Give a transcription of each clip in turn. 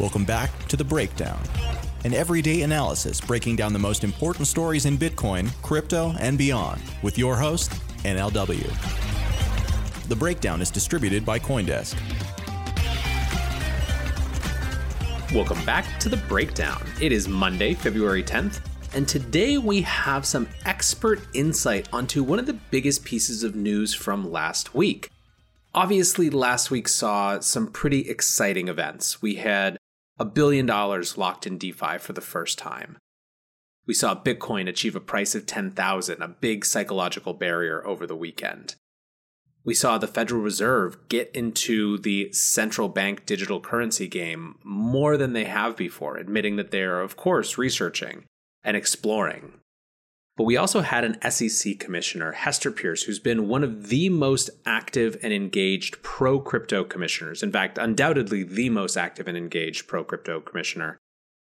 Welcome back to The Breakdown, an everyday analysis breaking down the most important stories in Bitcoin, crypto, and beyond with your host, NLW. The Breakdown is distributed by Coindesk. Welcome back to the breakdown. It is Monday, February 10th, and today we have some expert insight onto one of the biggest pieces of news from last week. Obviously, last week saw some pretty exciting events. We had a billion dollars locked in DeFi for the first time. We saw Bitcoin achieve a price of 10,000, a big psychological barrier over the weekend we saw the Federal Reserve get into the central bank digital currency game more than they have before, admitting that they are, of course, researching and exploring. But we also had an SEC commissioner, Hester Peirce, who's been one of the most active and engaged pro crypto commissioners. In fact, undoubtedly the most active and engaged pro crypto commissioner,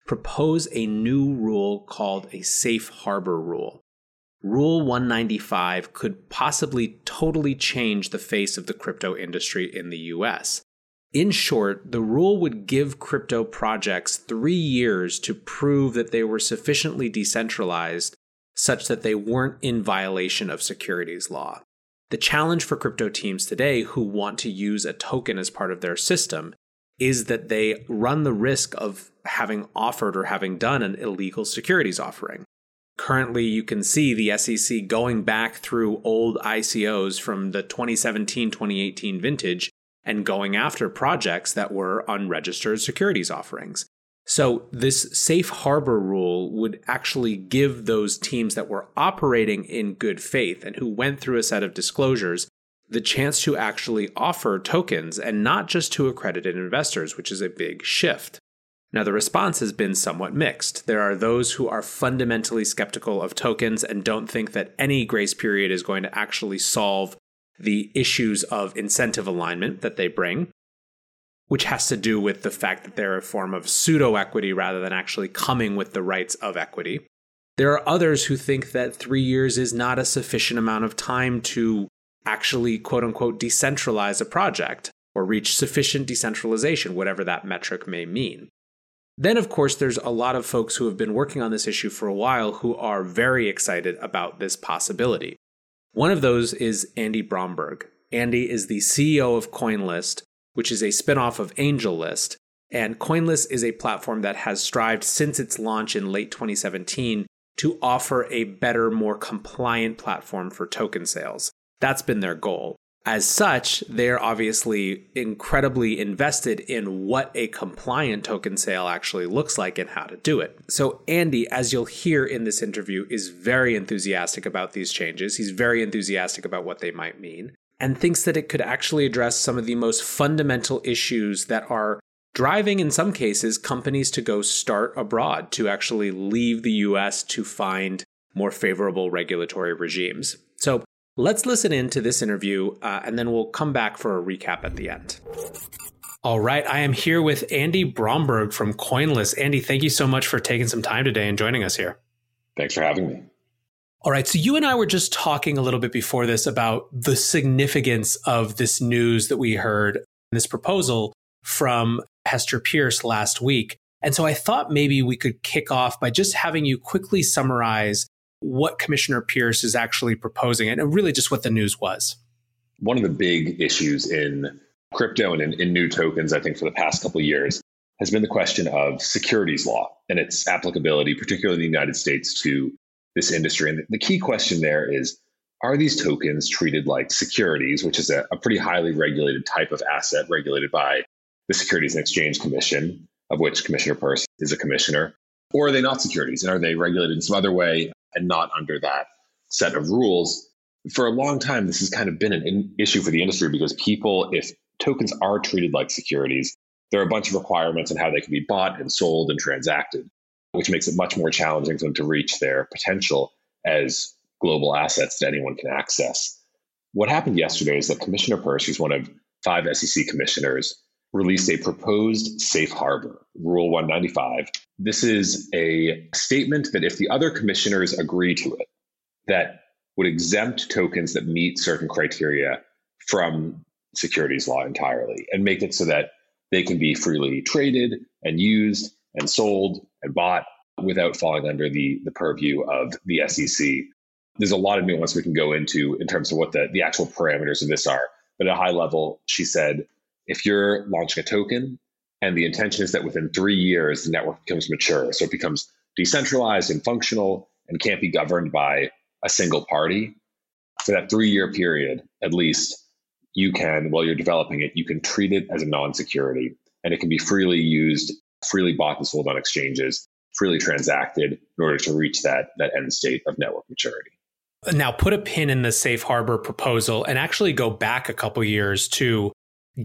propose a new rule called a safe harbor rule. Rule 195 could possibly totally change the face of the crypto industry in the US. In short, the rule would give crypto projects three years to prove that they were sufficiently decentralized such that they weren't in violation of securities law. The challenge for crypto teams today who want to use a token as part of their system is that they run the risk of having offered or having done an illegal securities offering currently you can see the SEC going back through old ICOs from the 2017 2018 vintage and going after projects that were unregistered securities offerings. So, this safe harbor rule would actually give those teams that were operating in good faith and who went through a set of disclosures the chance to actually offer tokens and not just to accredited investors, which is a big shift. Now, the response has been somewhat mixed. There are those who are fundamentally skeptical of tokens and don't think that any grace period is going to actually solve the issues of incentive alignment that they bring, which has to do with the fact that they're a form of pseudo equity rather than actually coming with the rights of equity. There are others who think that three years is not a sufficient amount of time to actually, quote unquote, decentralize a project or reach sufficient decentralization, whatever that metric may mean. Then, of course, there's a lot of folks who have been working on this issue for a while who are very excited about this possibility. One of those is Andy Bromberg. Andy is the CEO of CoinList, which is a spinoff of AngelList. And CoinList is a platform that has strived since its launch in late 2017 to offer a better, more compliant platform for token sales. That's been their goal. As such, they're obviously incredibly invested in what a compliant token sale actually looks like and how to do it. So, Andy, as you'll hear in this interview, is very enthusiastic about these changes. He's very enthusiastic about what they might mean and thinks that it could actually address some of the most fundamental issues that are driving, in some cases, companies to go start abroad, to actually leave the US to find more favorable regulatory regimes. So, Let's listen in to this interview uh, and then we'll come back for a recap at the end. All right, I am here with Andy Bromberg from CoinList. Andy, thank you so much for taking some time today and joining us here. Thanks for having me. All right, so you and I were just talking a little bit before this about the significance of this news that we heard, this proposal from Hester Peirce last week. And so I thought maybe we could kick off by just having you quickly summarize what Commissioner Peirce is actually proposing and really just what the news was. one of the big issues in crypto and in, in new tokens, I think, for the past couple of years has been the question of securities law and its applicability, particularly in the United States, to this industry. And the key question there is are these tokens treated like securities, which is a, a pretty highly regulated type of asset regulated by the Securities and Exchange Commission, of which Commissioner Peirce is a commissioner? Or are they not securities? And are they regulated in some other way and not under that set of rules? For a long time, this has kind of been an issue for the industry because people, if tokens are treated like securities, there are a bunch of requirements on how they can be bought and sold and transacted, which makes it much more challenging for them to reach their potential as global assets that anyone can access. What happened yesterday is that Commissioner Peirce, who's one of five SEC commissioners, released a proposed safe harbor, Rule 195. This is a statement that if the other commissioners agree to it, that would exempt tokens that meet certain criteria from securities law entirely and make it so that they can be freely traded and used and sold and bought without falling under the, the purview of the SEC. There's a lot of nuance we can go into in terms of what the, the actual parameters of this are. But at a high level, she said if you're launching a token and the intention is that within three years the network becomes mature, so it becomes decentralized and functional and can't be governed by a single party, for that three year period at least, you can, while you're developing it, you can treat it as a non security and it can be freely used, freely bought and sold on exchanges, freely transacted in order to reach that, that end state of network maturity. Now, put a pin in the safe harbor proposal and actually go back a couple years to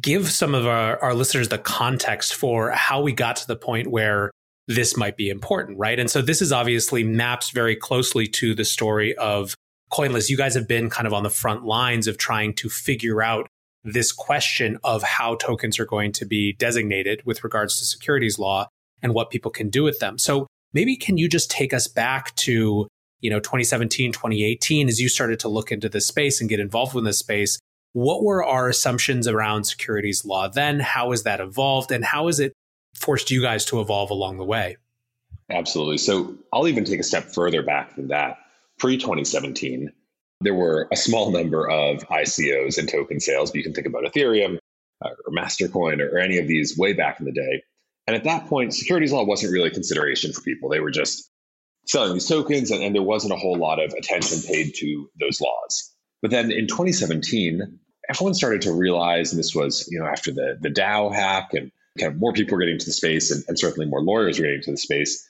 give some of our, our listeners the context for how we got to the point where this might be important, right? And so this is obviously maps very closely to the story of CoinList. You guys have been kind of on the front lines of trying to figure out this question of how tokens are going to be designated with regards to securities law and what people can do with them. So maybe can you just take us back to, you know, 2017, 2018 as you started to look into this space and get involved with this space what were our assumptions around securities law then? How has that evolved? And how has it forced you guys to evolve along the way? Absolutely. So I'll even take a step further back than that. Pre 2017, there were a small number of ICOs and token sales. but You can think about Ethereum uh, or Mastercoin or, any of these way back in the day. And at that point, securities law wasn't really a consideration for people. They were just selling these tokens, and, and there wasn't a whole lot of attention paid to those laws. But then in 2017, everyone started to realize, and this was, you know, after the the DAO hack and kind of more people were getting into the space and, and certainly more lawyers were getting into the space,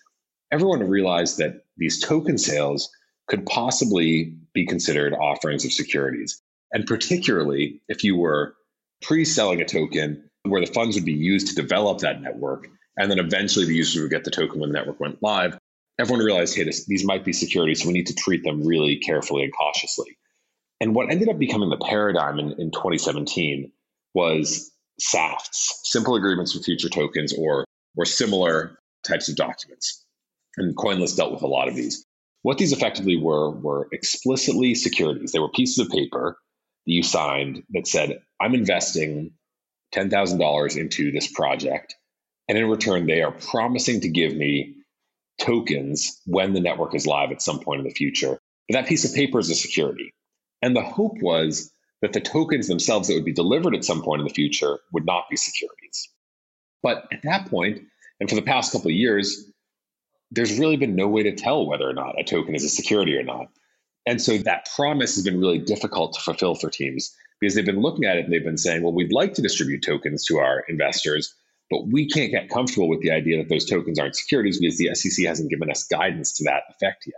everyone realized that these token sales could possibly be considered offerings of securities. And particularly if you were pre-selling a token where the funds would be used to develop that network, and then eventually the users would get the token when the network went live, everyone realized, hey, this, these might be securities, so we need to treat them really carefully and cautiously. And what ended up becoming the paradigm in, in 2017 was SAFTs, simple agreements for future tokens, or, or similar types of documents. And CoinList dealt with a lot of these. What these effectively were were explicitly securities. They were pieces of paper that you signed that said, I'm investing $10,000 into this project. And in return, they are promising to give me tokens when the network is live at some point in the future. But that piece of paper is a security. And the hope was that the tokens themselves that would be delivered at some point in the future would not be securities. But at that point, and for the past couple of years, there's really been no way to tell whether or not a token is a security or not. And so that promise has been really difficult to fulfill for teams because they've been looking at it and they've been saying, well, we'd like to distribute tokens to our investors, but we can't get comfortable with the idea that those tokens aren't securities because the SEC hasn't given us guidance to that effect yet.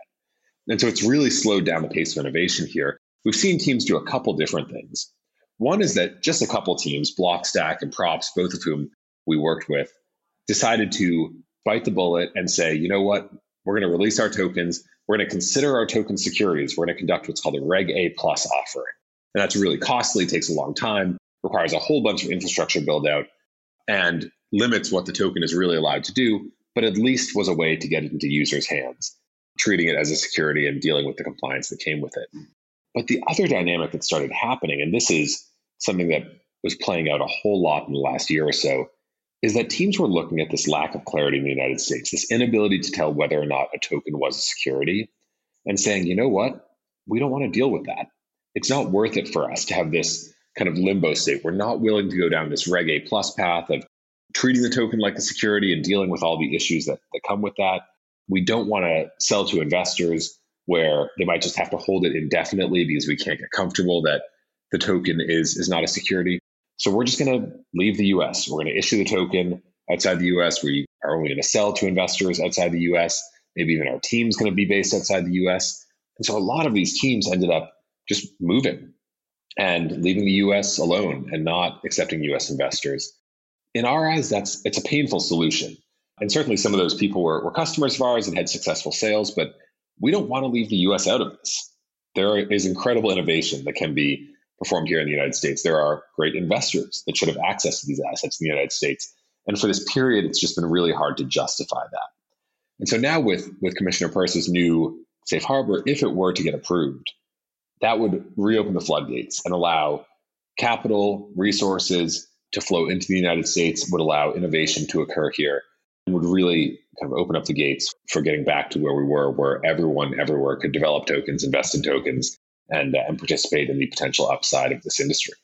And so it's really slowed down the pace of innovation here we've seen teams do a couple different things. One is that just a couple teams, Blockstack and Props, both of whom we worked with, decided to bite the bullet and say, you know what, we're going to release our tokens. We're going to consider our token securities. We're going to conduct what's called a Reg A plus offering. And that's really costly, takes a long time, requires a whole bunch of infrastructure build out, and limits what the token is really allowed to do, but at least was a way to get it into users' hands, treating it as a security and dealing with the compliance that came with it. But the other dynamic that started happening, and this is something that was playing out a whole lot in the last year or so, is that teams were looking at this lack of clarity in the United States, this inability to tell whether or not a token was a security, and saying, you know what, we don't want to deal with that. It's not worth it for us to have this kind of limbo state. We're not willing to go down this Reg A plus path of treating the token like a security and dealing with all the issues that, that come with that. We don't want to sell to investors where they might just have to hold it indefinitely because we can't get comfortable that the token is, is not a security. So we're just going to leave the US. We're going to issue the token outside the US. We are only going to sell to investors outside the US. Maybe even our team's going to be based outside the US. And so a lot of these teams ended up just moving and leaving the US alone and not accepting US investors. In our eyes, that's it's a painful solution. And certainly some of those people were, were customers of ours and had successful sales, but we don't want to leave the US out of this. There is incredible innovation that can be performed here in the United States. There are great investors that should have access to these assets in the United States. And for this period, it's just been really hard to justify that. And so now with, with Commissioner Peirce's new safe harbor, if it were to get approved, that would reopen the floodgates and allow capital, resources to flow into the United States, would allow innovation to occur here, and would really kind of open up the gates for getting back to where we were, where everyone everywhere could develop tokens, invest in tokens, and, uh, and participate in the potential upside of this industry.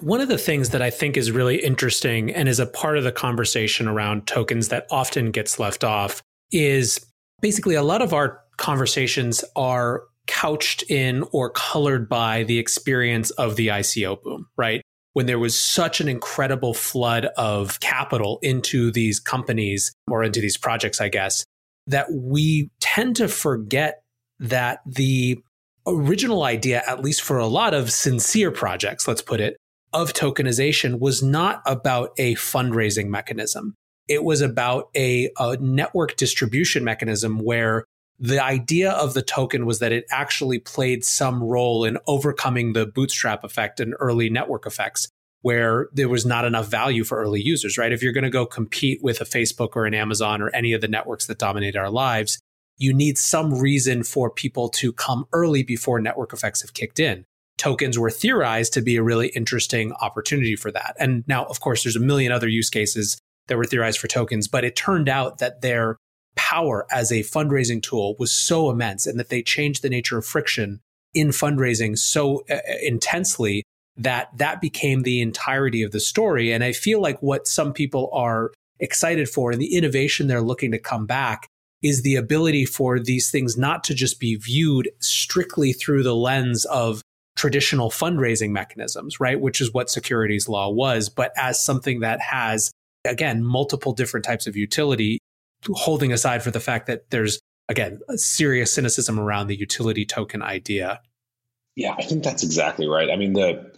One of the things that I think is really interesting and is a part of the conversation around tokens that often gets left off is basically a lot of our conversations are couched in or colored by the experience of the ICO boom, right? When there was such an incredible flood of capital into these companies or into these projects, I guess, that we tend to forget that the original idea, at least for a lot of sincere projects, let's put it, of tokenization was not about a fundraising mechanism. It was about a, a network distribution mechanism where the idea of the token was that it actually played some role in overcoming the bootstrap effect and early network effects where there was not enough value for early users, right? If you're going to go compete with a Facebook or an Amazon or any of the networks that dominate our lives, you need some reason for people to come early before network effects have kicked in. Tokens were theorized to be a really interesting opportunity for that. And now, of course, there's a million other use cases that were theorized for tokens, but it turned out that their power as a fundraising tool was so immense and that they changed the nature of friction in fundraising so uh, uh, intensely that that became the entirety of the story. And I feel like what some people are excited for and the innovation they're looking to come back is the ability for these things not to just be viewed strictly through the lens of traditional fundraising mechanisms, right? Which is what securities law was, but as something that has, again, multiple different types of utility holding aside for the fact that there's again serious cynicism around the utility token idea. Yeah, I think that's exactly right. I mean, the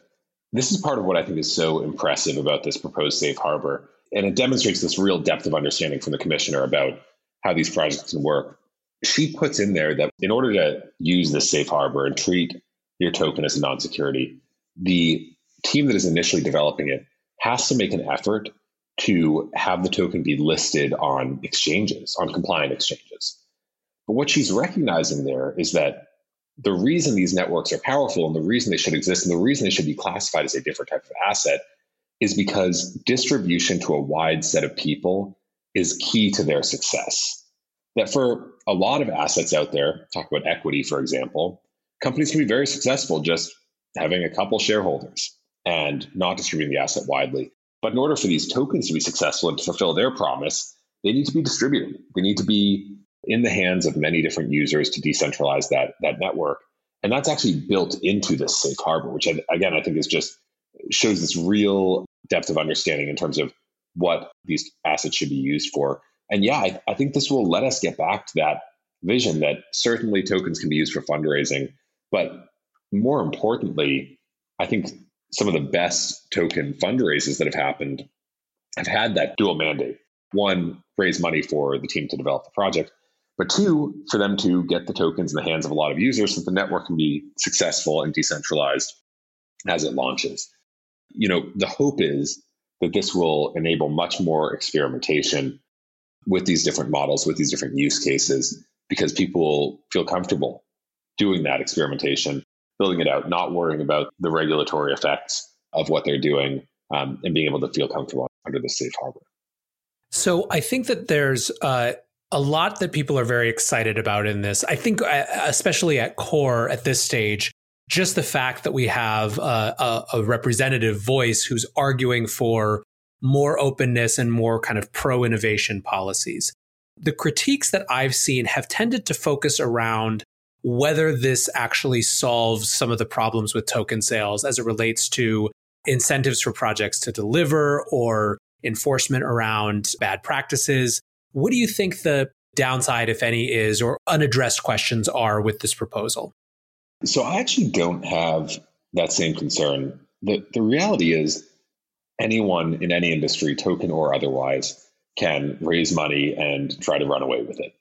this is part of what I think is so impressive about this proposed safe harbor, and it demonstrates this real depth of understanding from the commissioner about how these projects can work. She puts in there that in order to use this safe harbor and treat your token as a non-security, the team that is initially developing it has to make an effort to have the token be listed on exchanges, on compliant exchanges. But what she's recognizing there is that the reason these networks are powerful and the reason they should exist and the reason they should be classified as a different type of asset is because distribution to a wide set of people is key to their success. That for a lot of assets out there, talk about equity, for example, companies can be very successful just having a couple shareholders and not distributing the asset widely. But in order for these tokens to be successful and to fulfill their promise, they need to be distributed. They need to be in the hands of many different users to decentralize that, that network. And that's actually built into this safe harbor, which again, I think is just shows this real depth of understanding in terms of what these assets should be used for. And yeah, I, I think this will let us get back to that vision that certainly tokens can be used for fundraising. But more importantly, I think some of the best token fundraisers that have happened have had that dual mandate. One, raise money for the team to develop the project, but two, for them to get the tokens in the hands of a lot of users so that the network can be successful and decentralized as it launches. You know, the hope is that this will enable much more experimentation with these different models, with these different use cases, because people feel comfortable doing that experimentation building it out, not worrying about the regulatory effects of what they're doing, um, and being able to feel comfortable under the safe harbor. So I think that there's uh, a lot that people are very excited about in this. I think, uh, especially at core at this stage, just the fact that we have a, a, a representative voice who's arguing for more openness and more kind of pro innovation policies. The critiques that I've seen have tended to focus around whether this actually solves some of the problems with token sales as it relates to incentives for projects to deliver or enforcement around bad practices. What do you think the downside, if any, is, or unaddressed questions are with this proposal? So I actually don't have that same concern. The, the reality is, anyone in any industry, token or otherwise, can raise money and try to run away with it.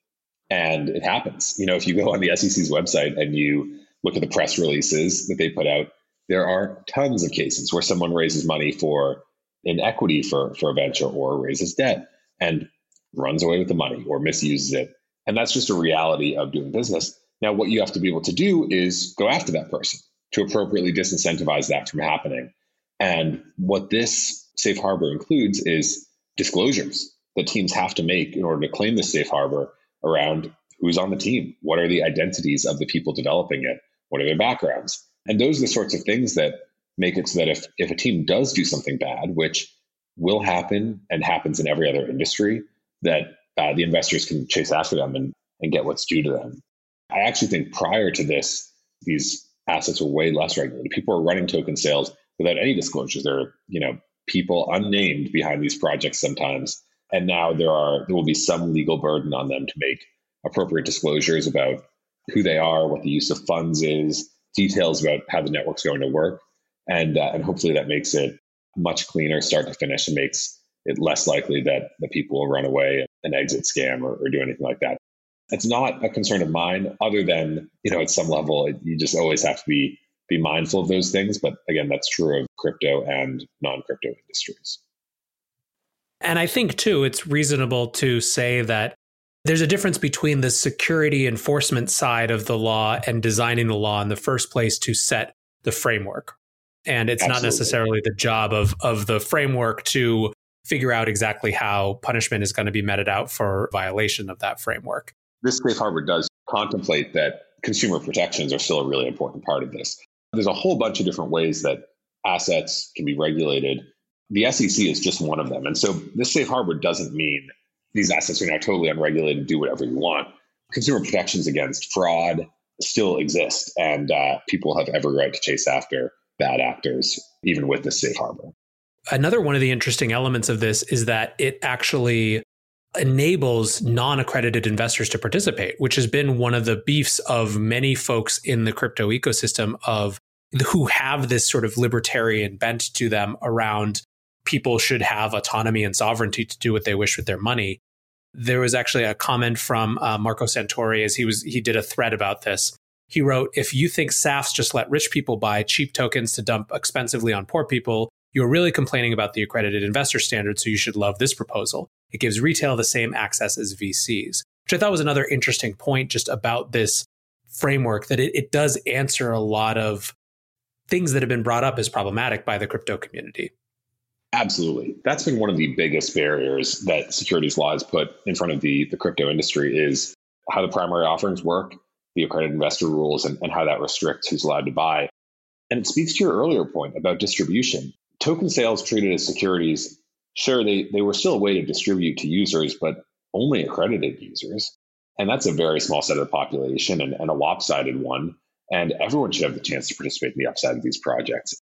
And it happens. You know, if you go on the SEC's website and you look at the press releases that they put out, there are tons of cases where someone raises money for in equity for, for a venture or raises debt and runs away with the money or misuses it. And that's just a reality of doing business. Now, what you have to be able to do is go after that person to appropriately disincentivize that from happening. And what this safe harbor includes is disclosures that teams have to make in order to claim the safe harbor around who's on the team, what are the identities of the people developing it, what are their backgrounds. And those are the sorts of things that make it so that if, if a team does do something bad, which will happen and happens in every other industry, that uh, the investors can chase after them and, and get what's due to them. I actually think prior to this, these assets were way less regulated. People were running token sales without any disclosures. There are, you know, people unnamed behind these projects sometimes. And now there are there will be some legal burden on them to make appropriate disclosures about who they are, what the use of funds is, details about how the network's going to work, and uh, and hopefully that makes it much cleaner, start to finish, and makes it less likely that the people will run away and exit scam or, or do anything like that. It's not a concern of mine, other than you know at some level you just always have to be be mindful of those things. But again, that's true of crypto and non crypto industries. And I think too, it's reasonable to say that there's a difference between the security enforcement side of the law and designing the law in the first place to set the framework. And it's Absolutely. not necessarily the job of, of the framework to figure out exactly how punishment is going to be meted out for violation of that framework. This safe harbor does contemplate that consumer protections are still a really important part of this. There's a whole bunch of different ways that assets can be regulated. The SEC is just one of them. And so this safe harbor doesn't mean these assets are now totally unregulated, do whatever you want. Consumer protections against fraud still exist, and uh, people have every right to chase after bad actors, even with this safe harbor. Another one of the interesting elements of this is that it actually enables non accredited investors to participate, which has been one of the beefs of many folks in the crypto ecosystem of who have this sort of libertarian bent to them around people should have autonomy and sovereignty to do what they wish with their money. There was actually a comment from uh, Marco Santori as he was he did a thread about this. He wrote, "If you think SAFTs just let rich people buy cheap tokens to dump expensively on poor people, you're really complaining about the accredited investor standard, so you should love this proposal. It gives retail the same access as VCs." Which I thought was another interesting point just about this framework that it, it does answer a lot of things that have been brought up as problematic by the crypto community. Absolutely. That's been one of the biggest barriers that securities law has put in front of the, the crypto industry is how the primary offerings work, the accredited investor rules, and, and how that restricts who's allowed to buy. And it speaks to your earlier point about distribution. Token sales treated as securities, sure, they, they were still a way to distribute to users, but only accredited users. And that's a very small set of the population and, and a lopsided one. And everyone should have the chance to participate in the upside of these projects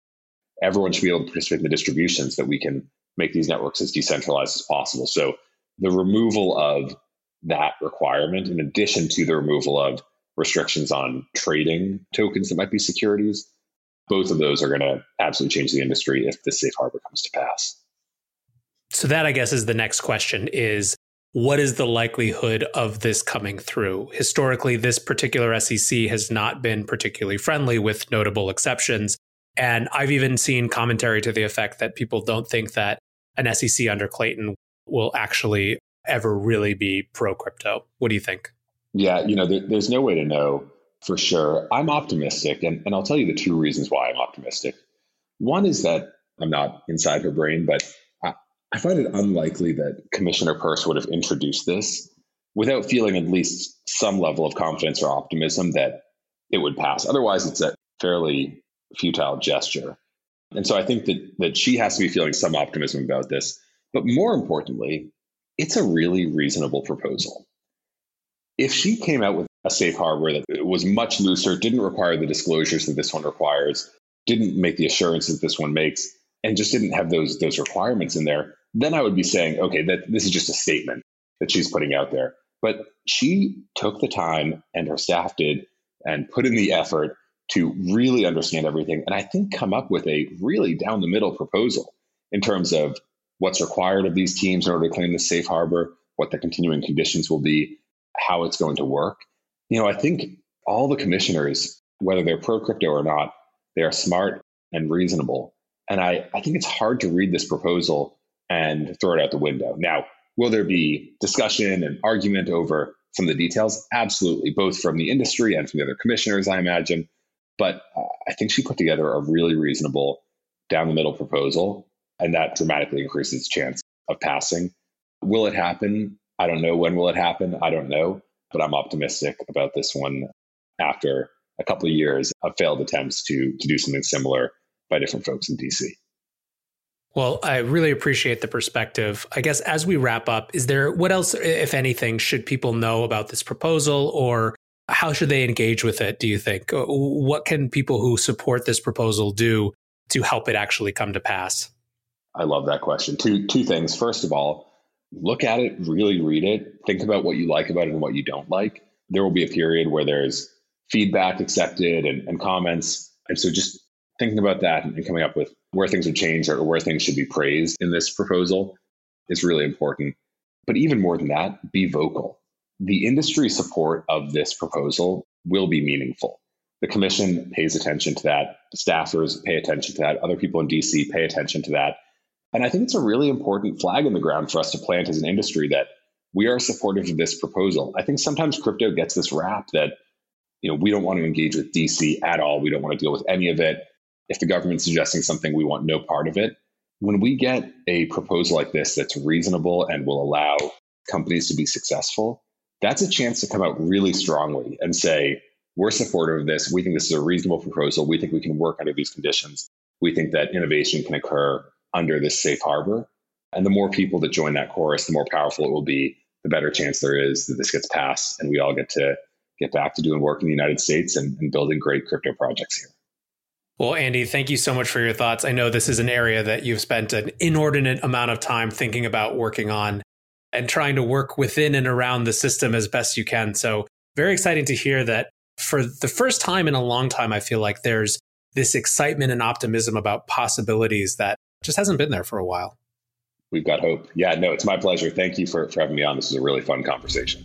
everyone should be able to participate in the distributions that we can make these networks as decentralized as possible. So the removal of that requirement, in addition to the removal of restrictions on trading tokens that might be securities, both of those are going to absolutely change the industry if the safe harbor comes to pass. So that I guess is the next question is what is the likelihood of this coming through? Historically, this particular SEC has not been particularly friendly with notable exceptions. And I've even seen commentary to the effect that people don't think that an SEC under Clayton will actually ever really be pro crypto. What do you think? Yeah, you know, there, there's no way to know for sure. I'm optimistic, and, and I'll tell you the two reasons why I'm optimistic. One is that I'm not inside her brain, but I, find it unlikely that Commissioner Peirce would have introduced this without feeling at least some level of confidence or optimism that it would pass. Otherwise, it's a fairly futile gesture. And so I think that that she has to be feeling some optimism about this. But more importantly, it's a really reasonable proposal. If she came out with a safe harbor that was much looser, didn't require the disclosures that this one requires, didn't make the assurance that this one makes, and just didn't have those those requirements in there, then I would be saying, okay, that this is just a statement that she's putting out there. But she took the time and her staff did and put in the effort to really understand everything and I think come up with a really down the middle proposal in terms of what's required of these teams in order to claim the safe harbor, what the continuing conditions will be, how it's going to work. You know, I think all the commissioners, whether they're pro crypto or not, they are smart and reasonable. And I, I think it's hard to read this proposal and throw it out the window. Now, will there be discussion and argument over some of the details? Absolutely, both from the industry and from the other commissioners, I imagine. But uh, I think she put together a really reasonable down the middle proposal, and that dramatically increases chance of passing. Will it happen? I don't know. When will it happen? I don't know. But I'm optimistic about this one after a couple of years of failed attempts to, to do something similar by different folks in DC. Well, I really appreciate the perspective. I guess as we wrap up, is there what else, if anything, should people know about this proposal or how should they engage with it, do you think? Uh, what can people who support this proposal do to help it actually come to pass? I love that question. Two two things. First of all, look at it, really read it, think about what you like about it and what you don't like. There will be a period where there's feedback accepted and, and comments. And so just thinking about that and coming up with where things would change or where things should be praised in this proposal is really important. But even more than that, be vocal the industry support of this proposal will be meaningful. The commission pays attention to that. Staffers pay attention to that. Other people in DC pay attention to that. And I think it's a really important flag in the ground for us to plant as an industry that we are supportive of this proposal. I think sometimes crypto gets this rap that you know we don't want to engage with DC at all. We don't want to deal with any of it. If the government's suggesting something, we want no part of it. When we get a proposal like this that's reasonable and will allow companies to be successful, that's a chance to come out really strongly and say, we're supportive of this. We think this is a reasonable proposal. We think we can work under these conditions. We think that innovation can occur under this safe harbor. And the more people that join that chorus, the more powerful it will be, the better chance there is that this gets passed and we all get to get back to doing work in the United States and, and building great crypto projects here. Well, Andy, thank you so much for your thoughts. I know this is an area that you've spent an inordinate amount of time thinking about working on and trying to work within and around the system as best you can. So, very exciting to hear that for the first time in a long time, I feel like there's this excitement and optimism about possibilities that just hasn't been there for a while. We've got hope. Yeah, no, it's my pleasure. Thank you for, for having me on. This is a really fun conversation.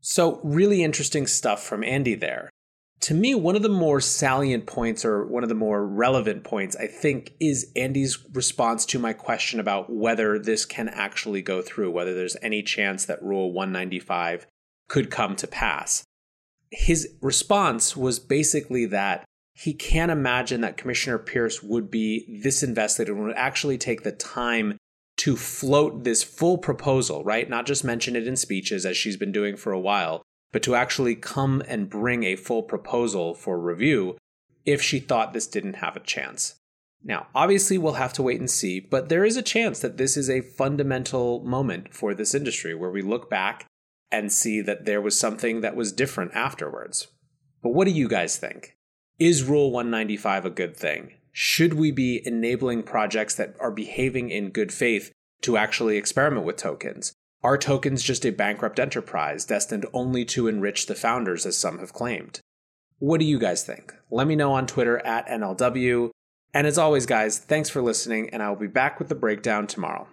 So, really interesting stuff from Andy there to me, one of the more salient points or one of the more relevant points, I think, is Andy's response to my question about whether this can actually go through, whether there's any chance that Rule 195 could come to pass. His response was basically that he can't imagine that Commissioner Peirce would be this invested and would actually take the time to float this full proposal, right? Not just mention it in speeches as she's been doing for a while, but to actually come and bring a full proposal for review if she thought this didn't have a chance. Now, obviously, we'll have to wait and see, but there is a chance that this is a fundamental moment for this industry where we look back and see that there was something that was different afterwards. But what do you guys think? Is Rule 195 a good thing? Should we be enabling projects that are behaving in good faith to actually experiment with tokens? Are tokens just a bankrupt enterprise destined only to enrich the founders, as some have claimed? What do you guys think? Let me know on Twitter at NLW. And as always, guys, thanks for listening, and I will be back with the breakdown tomorrow.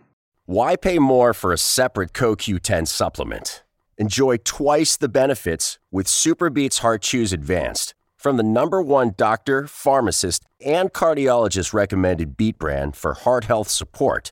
Why pay more for a separate CoQ10 supplement? Enjoy twice the benefits with SuperBeets Heart Chews Advanced from the number one doctor, pharmacist, and cardiologist recommended beet brand for heart health support